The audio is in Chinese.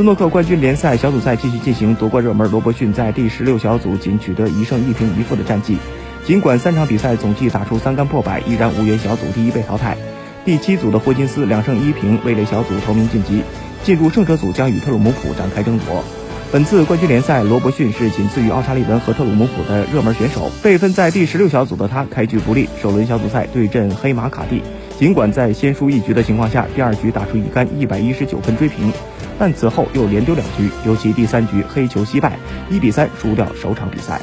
斯诺克冠军联赛小组赛继续进行，夺冠热门罗伯逊在第十六小组仅取得一胜一平一负的战绩。尽管三场比赛总计打出三杆破百，依然无缘小组第一被淘汰。第七组的霍金斯两胜一平，位列小组头名晋级，进入胜者组将与特鲁姆普展开争夺。本次冠军联赛，罗伯逊是仅次于奥沙利文和特鲁姆普的热门选手。被分在第十六小组的他开局不利，首轮小组赛对阵黑马卡蒂，尽管在先输一局的情况下，第二局打出一杆一百一十九分追平，但此后又连丢两局，尤其第三局黑球惜败，一比三输掉首场比赛。